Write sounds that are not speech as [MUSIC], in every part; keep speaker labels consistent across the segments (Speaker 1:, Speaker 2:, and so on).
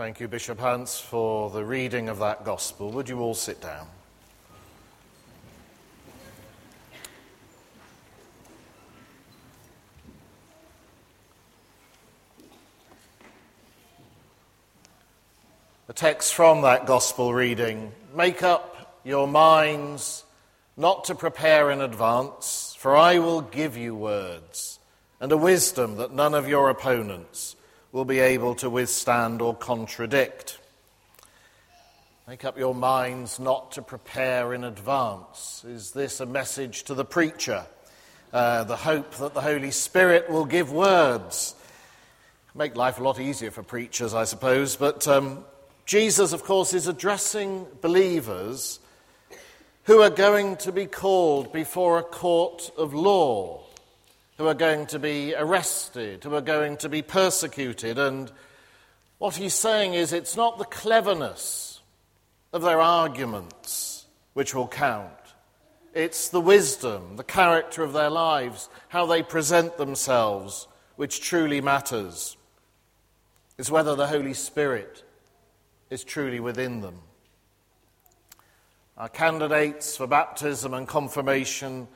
Speaker 1: Thank you, Bishop Hans, for the reading of that gospel. Would you all sit down? A text from that gospel reading Make up your minds not to prepare in advance, for I will give you words and a wisdom that none of your opponents will be able to withstand or contradict. Make up your minds not to prepare in advance. Is this a message to the preacher? Uh, the hope that the Holy Spirit will give words. Make life a lot easier for preachers, I suppose. But um, Jesus, of course, is addressing believers who are going to be called before a court of law who are going to be arrested, who are going to be persecuted. And what he's saying is it's not the cleverness of their arguments which will count. It's the wisdom, the character of their lives, how they present themselves, which truly matters. It's whether the Holy Spirit is truly within them. Our candidates for baptism and confirmation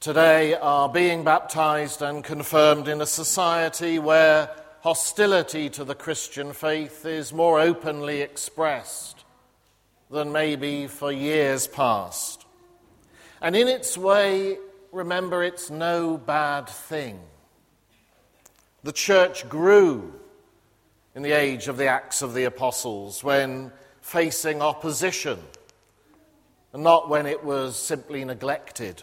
Speaker 1: today are being baptized and confirmed in a society where hostility to the Christian faith is more openly expressed than maybe for years past. And in its way, remember, it's no bad thing. The church grew in the age of the Acts of the Apostles when facing opposition, and not when it was simply neglected.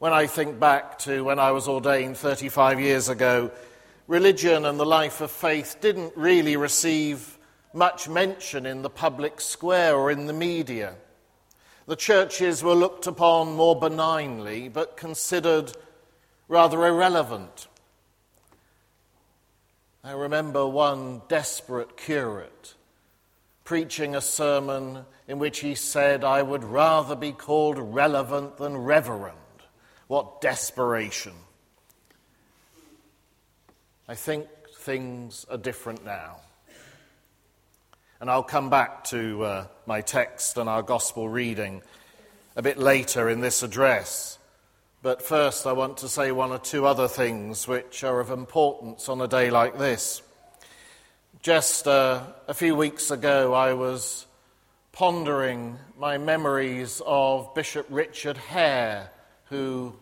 Speaker 1: When I think back to when I was ordained 35 years ago, religion and the life of faith didn't really receive much mention in the public square or in the media. The churches were looked upon more benignly, but considered rather irrelevant. I remember one desperate curate preaching a sermon in which he said, I would rather be called relevant than reverend. What desperation. I think things are different now. And I'll come back to uh, my text and our gospel reading a bit later in this address. But first, I want to say one or two other things which are of importance on a day like this. Just uh, a few weeks ago, I was pondering my memories of Bishop Richard Hare who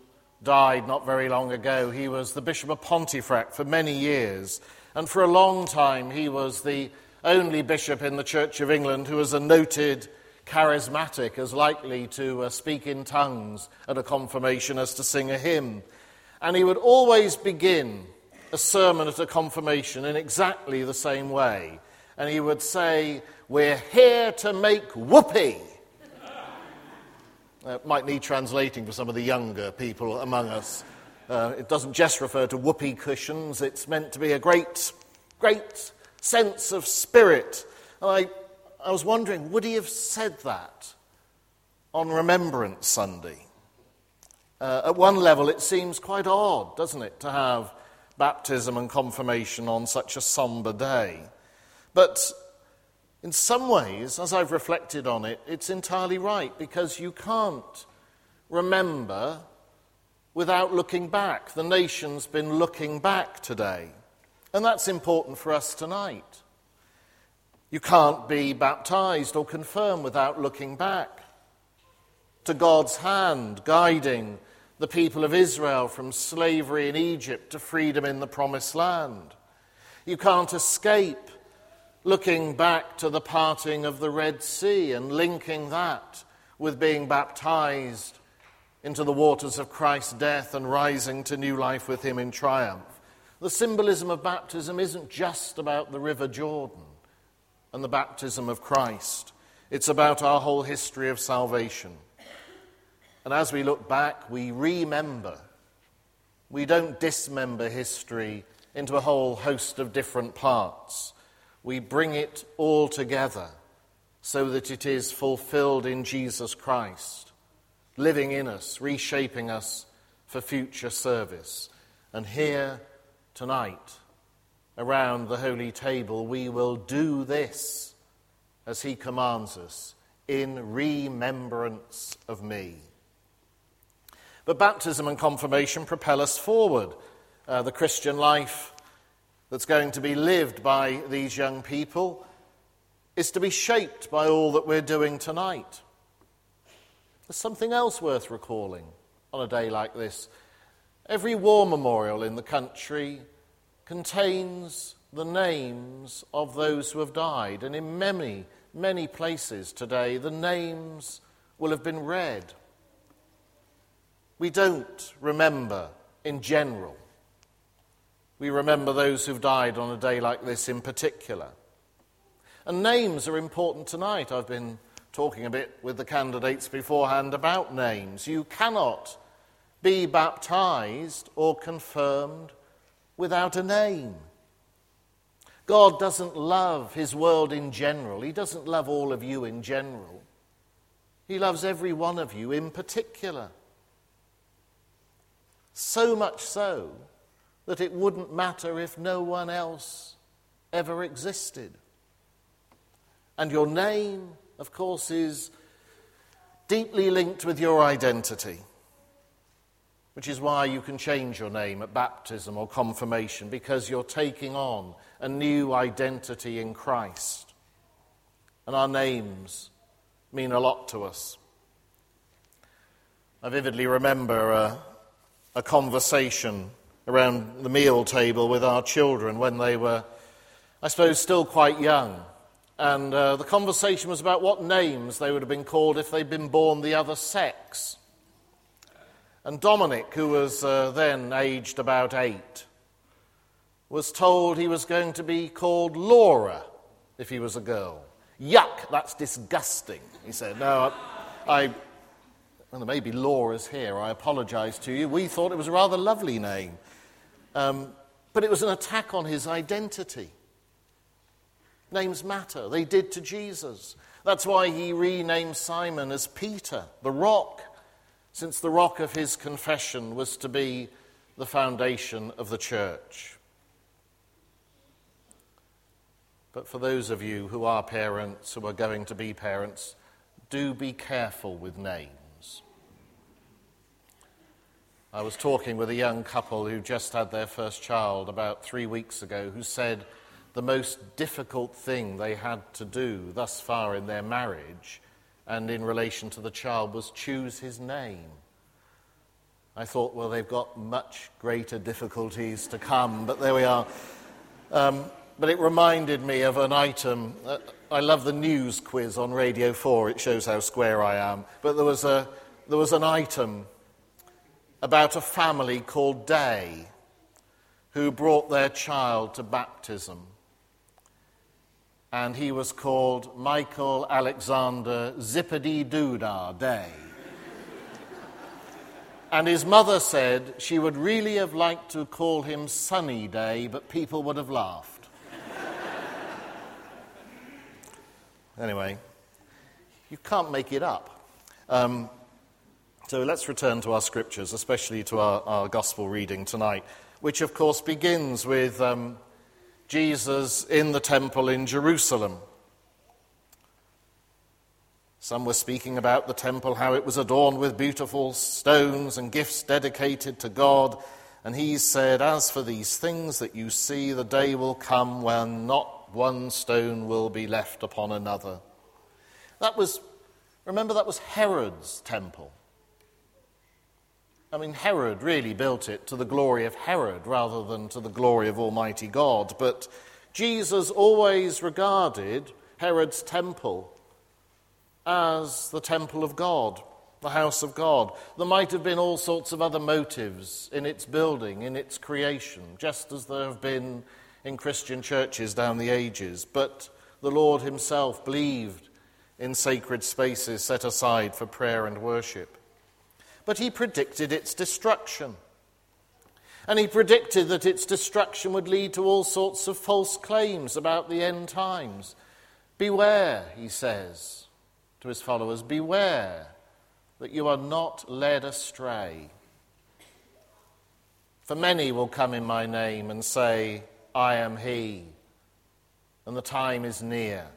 Speaker 1: died not very long ago. He was the Bishop of Pontefract for many years, and for a long time he was the only bishop in the Church of England who was a noted charismatic, as likely to uh, speak in tongues at a confirmation as to sing a hymn. And he would always begin a sermon at a confirmation in exactly the same way. And he would say, We're here to make whoopee. Uh, might need translating for some of the younger people among us. Uh, it doesn't just refer to whoopee cushions, it's meant to be a great, great sense of spirit. And I, I was wondering, would he have said that on Remembrance Sunday? Uh, at one level, it seems quite odd, doesn't it, to have baptism and confirmation on such a somber day. But in some ways, as I've reflected on it, it's entirely right because you can't remember without looking back. The nation's been looking back today, and that's important for us tonight. You can't be baptized or confirmed without looking back to God's hand guiding the people of Israel from slavery in Egypt to freedom in the promised land. You can't escape looking back to the parting of the Red Sea and linking that with being baptized into the waters of Christ's death and rising to new life with him in triumph. The symbolism of baptism isn't just about the River Jordan and the baptism of Christ, it's about our whole history of salvation. And as we look back, we remember. We don't dismember history into a whole host of different parts we bring it all together so that it is fulfilled in Jesus Christ, living in us, reshaping us for future service. And here tonight, around the holy table, we will do this as he commands us in remembrance of me. But baptism and confirmation propel us forward. Uh, the Christian life that's going to be lived by these young people is to be shaped by all that we're doing tonight. There's something else worth recalling on a day like this. Every war memorial in the country contains the names of those who have died, and in many, many places today, the names will have been read. We don't remember in general. We remember those who've died on a day like this in particular. And names are important tonight. I've been talking a bit with the candidates beforehand about names. You cannot be baptized or confirmed without a name. God doesn't love his world in general, he doesn't love all of you in general. He loves every one of you in particular. So much so that it wouldn't matter if no one else ever existed. And your name, of course, is deeply linked with your identity, which is why you can change your name at baptism or confirmation, because you're taking on a new identity in Christ. And our names mean a lot to us. I vividly remember a, a conversation around the meal table with our children when they were, I suppose, still quite young. And uh, the conversation was about what names they would have been called if they'd been born the other sex. And Dominic, who was uh, then aged about eight, was told he was going to be called Laura if he was a girl. Yuck, that's disgusting, he said. No, I, I well, there may be Laura's here. I apologize to you. We thought it was a rather lovely name. Um, but it was an attack on his identity. Names matter. They did to Jesus. That's why he renamed Simon as Peter, the rock, since the rock of his confession was to be the foundation of the church. But for those of you who are parents, who are going to be parents, do be careful with names. I was talking with a young couple who just had their first child about three weeks ago who said, the most difficult thing they had to do thus far in their marriage and in relation to the child was choose his name. I thought, well, they've got much greater difficulties to come, but there we are. Um, but it reminded me of an item. Uh, I love the news quiz on Radio 4, it shows how square I am. But there was, a, there was an item about a family called Day who brought their child to baptism and he was called Michael Alexander Zippity Doodah Day. [LAUGHS] and his mother said she would really have liked to call him Sunny Day, but people would have laughed. [LAUGHS] anyway, you can't make it up. Um, so let's return to our scriptures, especially to our, our gospel reading tonight, which of course begins with. Um, Jesus in the temple in Jerusalem. Some were speaking about the temple, how it was adorned with beautiful stones and gifts dedicated to God. And he said, As for these things that you see, the day will come when not one stone will be left upon another. That was, remember, that was Herod's temple. I mean, Herod really built it to the glory of Herod rather than to the glory of Almighty God. But Jesus always regarded Herod's temple as the temple of God, the house of God. There might have been all sorts of other motives in its building, in its creation, just as there have been in Christian churches down the ages. But the Lord Himself believed in sacred spaces set aside for prayer and worship but he predicted its destruction. And he predicted that its destruction would lead to all sorts of false claims about the end times. Beware, he says to his followers, beware that you are not led astray. For many will come in my name and say, I am He, and the time is near.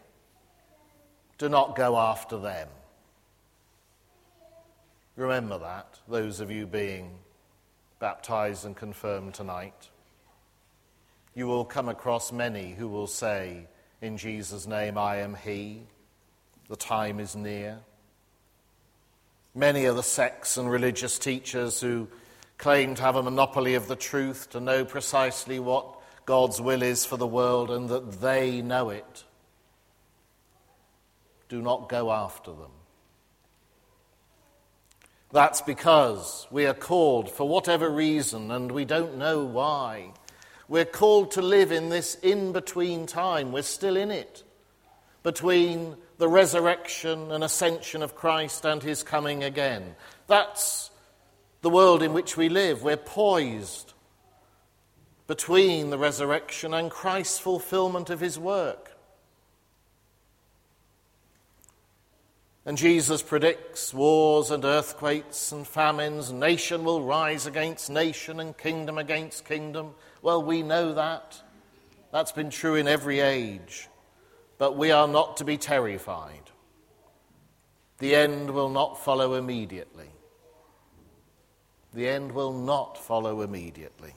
Speaker 1: Do not go after them. Remember that, those of you being baptized and confirmed tonight. You will come across many who will say, In Jesus' name, I am He. The time is near. Many are the sects and religious teachers who claim to have a monopoly of the truth, to know precisely what God's will is for the world, and that they know it. Do not go after them. That's because we are called, for whatever reason, and we don't know why, we're called to live in this in between time. We're still in it between the resurrection and ascension of Christ and his coming again. That's the world in which we live. We're poised between the resurrection and Christ's fulfillment of his work. And Jesus predicts wars and earthquakes and famines. Nation will rise against nation and kingdom against kingdom. Well, we know that. That's been true in every age but we are not to be terrified. The end will not follow immediately. The end will not follow immediately.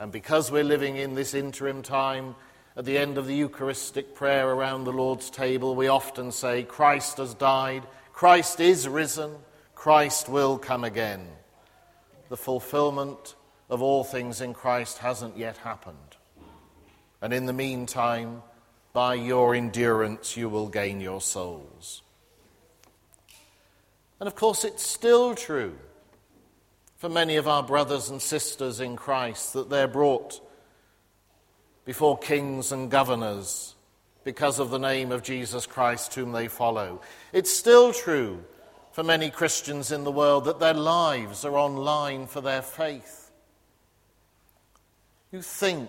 Speaker 1: And because we're living in this interim time, at the end of the Eucharistic prayer around the Lord's table, we often say, Christ has died, Christ is risen, Christ will come again. The fulfillment of all things in Christ hasn't yet happened. And in the meantime, by your endurance, you will gain your souls. And of course, it's still true for many of our brothers and sisters in Christ that they're brought before kings and governors because of the name of Jesus Christ, whom they follow. It's still true for many Christians in the world that their lives are on line for their faith. You think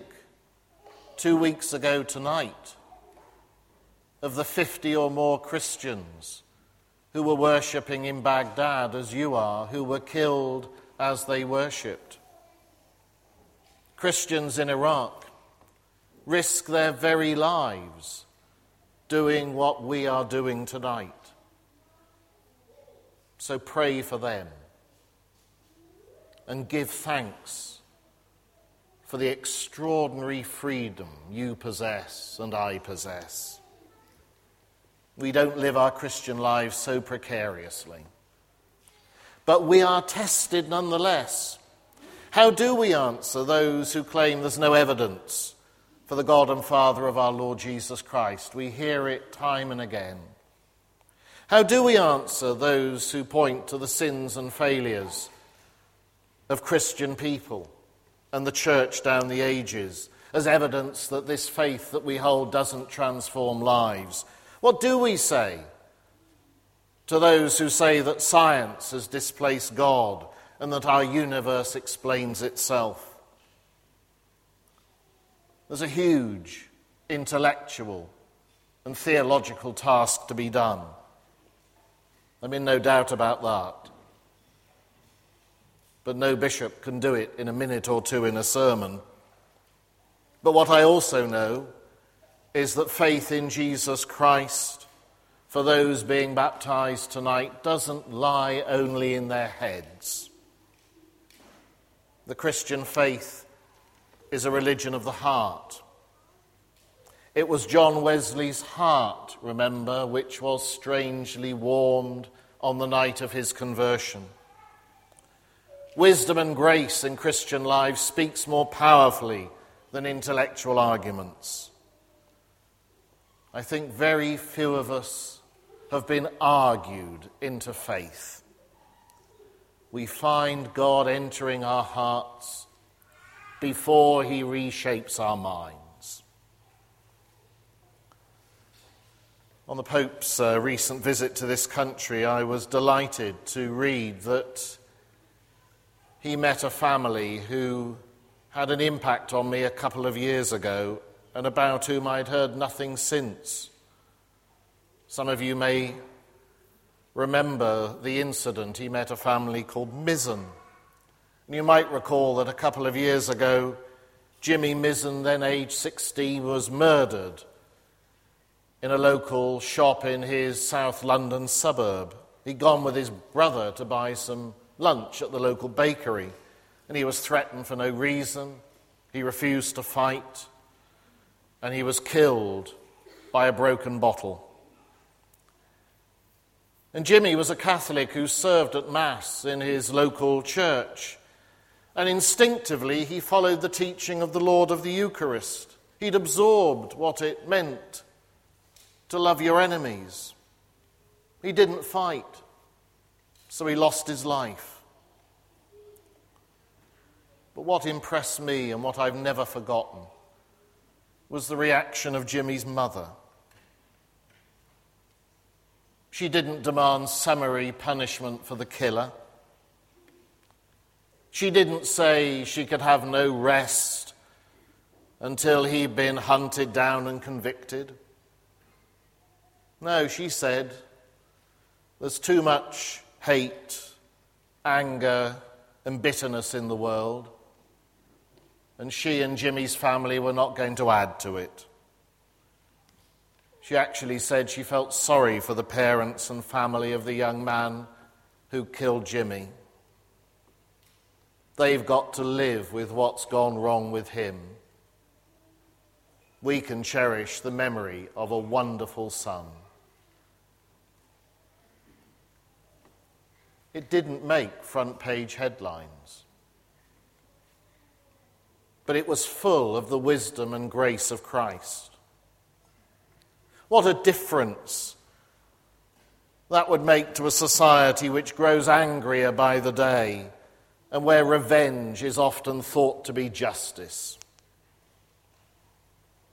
Speaker 1: two weeks ago tonight of the 50 or more Christians who were worshipping in Baghdad as you are, who were killed as they worshipped. Christians in Iraq risk their very lives doing what we are doing tonight. So pray for them and give thanks for the extraordinary freedom you possess and I possess. We don't live our Christian lives so precariously. But we are tested nonetheless. How do we answer those who claim there's no evidence for the God and Father of our Lord Jesus Christ? We hear it time and again. How do we answer those who point to the sins and failures of Christian people? and the church down the ages as evidence that this faith that we hold doesn't transform lives. What do we say to those who say that science has displaced God and that our universe explains itself? There's a huge intellectual and theological task to be done. I'm in no doubt about that but no bishop can do it in a minute or two in a sermon. But what I also know is that faith in Jesus Christ for those being baptized tonight doesn't lie only in their heads. The Christian faith is a religion of the heart. It was John Wesley's heart, remember, which was strangely warmed on the night of his conversion. Wisdom and grace in Christian life speaks more powerfully than intellectual arguments. I think very few of us have been argued into faith. We find God entering our hearts before he reshapes our minds. On the Pope's uh, recent visit to this country, I was delighted to read that he met a family who had an impact on me a couple of years ago and about whom I'd heard nothing since. Some of you may remember the incident. He met a family called Mizzen. You might recall that a couple of years ago, Jimmy Mizzen, then aged 16, was murdered in a local shop in his South London suburb. He'd gone with his brother to buy some lunch at the local bakery, and he was threatened for no reason. He refused to fight, and he was killed by a broken bottle. And Jimmy was a Catholic who served at Mass in his local church. And instinctively, he followed the teaching of the Lord of the Eucharist. He'd absorbed what it meant to love your enemies. He didn't fight, so he lost his life. But what impressed me and what I've never forgotten was the reaction of Jimmy's mother. She didn't demand summary punishment for the killer. She didn't say she could have no rest until he'd been hunted down and convicted. No, she said, there's too much hate, anger, and bitterness in the world, and she and Jimmy's family were not going to add to it. She actually said she felt sorry for the parents and family of the young man who killed Jimmy. They've got to live with what's gone wrong with him. We can cherish the memory of a wonderful son. It didn't make front page headlines. But it was full of the wisdom and grace of Christ. What a difference that would make to a society which grows angrier by the day and where revenge is often thought to be justice.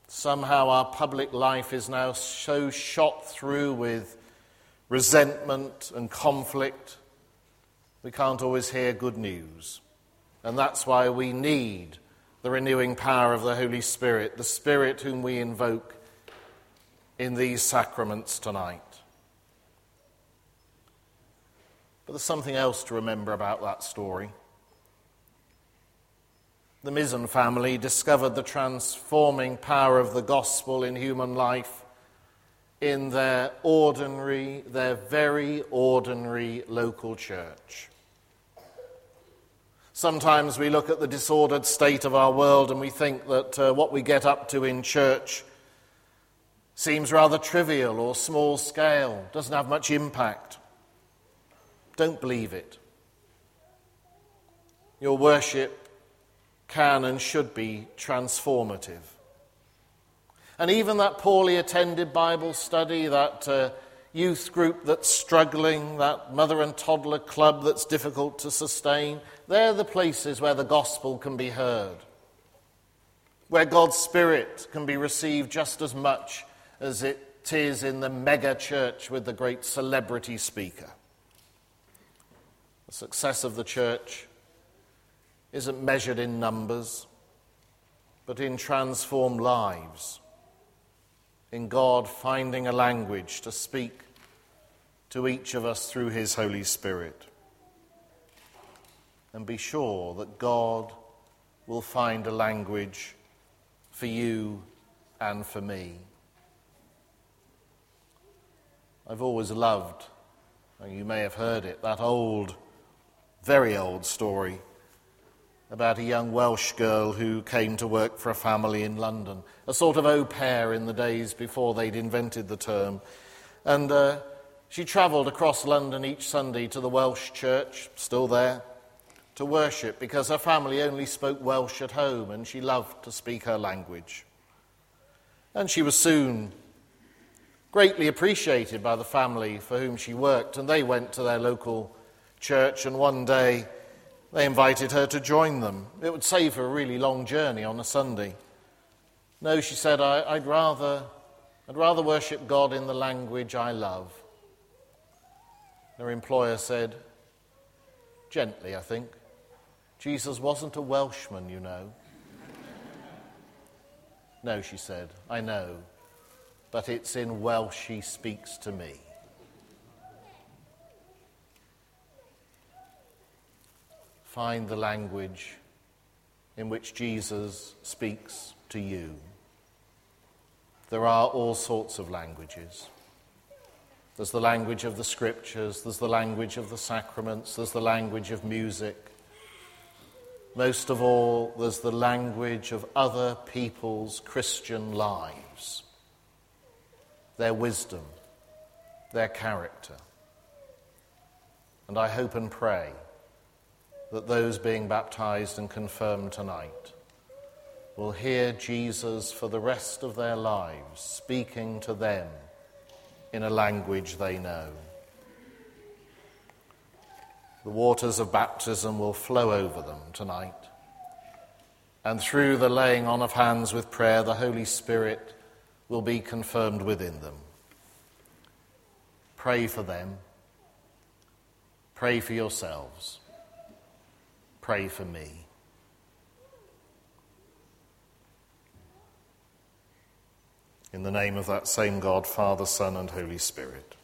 Speaker 1: Somehow our public life is now so shot through with resentment and conflict we can't always hear good news. And that's why we need the renewing power of the Holy Spirit, the Spirit whom we invoke in these sacraments tonight. But there's something else to remember about that story. The Mizzen family discovered the transforming power of the gospel in human life in their ordinary, their very ordinary local church. Sometimes we look at the disordered state of our world and we think that uh, what we get up to in church seems rather trivial or small scale, doesn't have much impact. Don't believe it. Your worship can and should be transformative. And even that poorly attended Bible study, that uh, youth group that's struggling, that mother and toddler club that's difficult to sustain, they're the places where the gospel can be heard, where God's Spirit can be received just as much as it is in the mega church with the great celebrity speaker. The success of the church isn't measured in numbers, but in transformed lives, in God finding a language to speak to each of us through His Holy Spirit and be sure that God will find a language for you and for me. I've always loved, and you may have heard it, that old, very old story about a young Welsh girl who came to work for a family in London, a sort of au pair in the days before they'd invented the term. And uh, she travelled across London each Sunday to the Welsh church, still there, to worship because her family only spoke Welsh at home and she loved to speak her language. And she was soon greatly appreciated by the family for whom she worked, and they went to their local church, and one day they invited her to join them. It would save her a really long journey on a Sunday. No, she said, I, would rather, I'd rather worship God in the language I love. Her employer said, gently, I think, Jesus wasn't a Welshman, you know. [LAUGHS] no, she said, I know, but it's in Welsh he speaks to find the language in which Jesus speaks to you. There are all sorts of languages. There's the language of the scriptures, there's the language of the sacraments, there's the language of music. Most of all, there's the language of other people's Christian lives, their wisdom, their character. And I hope and pray that those being baptized and confirmed tonight will hear Jesus for the rest of their lives speaking to them in a language they know. The waters of baptism will flow over them tonight. And through the laying on of hands with prayer, the Holy Spirit will be confirmed within them. Pray for them. Pray for yourselves. Pray for me. In the name of that same God, Father, Son, and Holy Spirit.